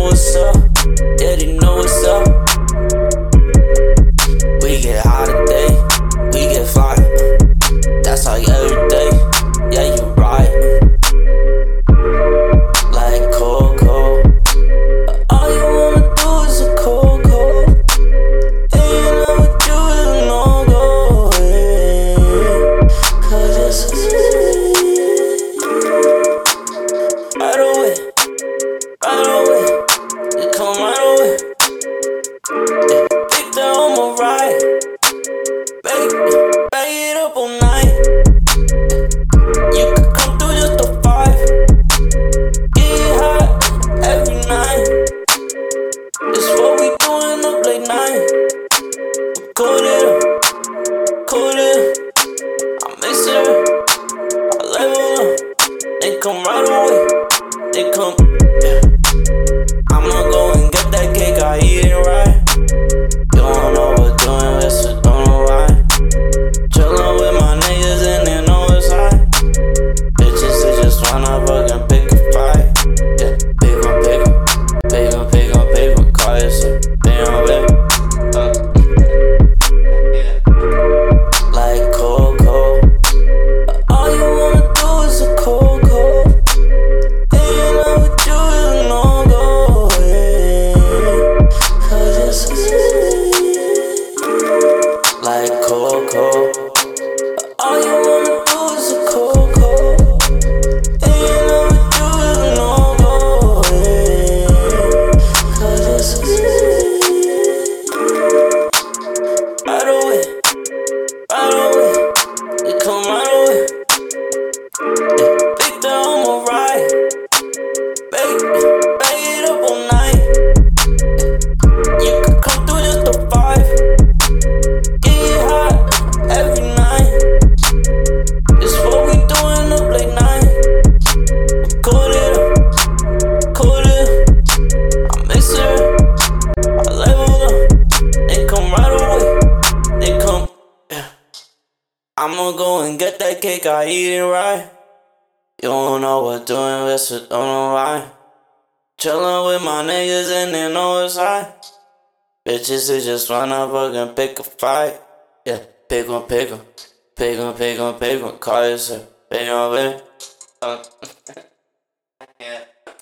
know what's up. Yeah, they know what's up. We get They come. I'ma go and get that cake, I eat it right. like Coco. that cake, I eat it right. You don't know what doing, this so don't know why. Chillin' with my niggas and they know it's high. Bitches, they just wanna and pick a fight. Yeah, pick one, pick one. Pick one, pick one, pick one. Call yourself, pick one. Uh.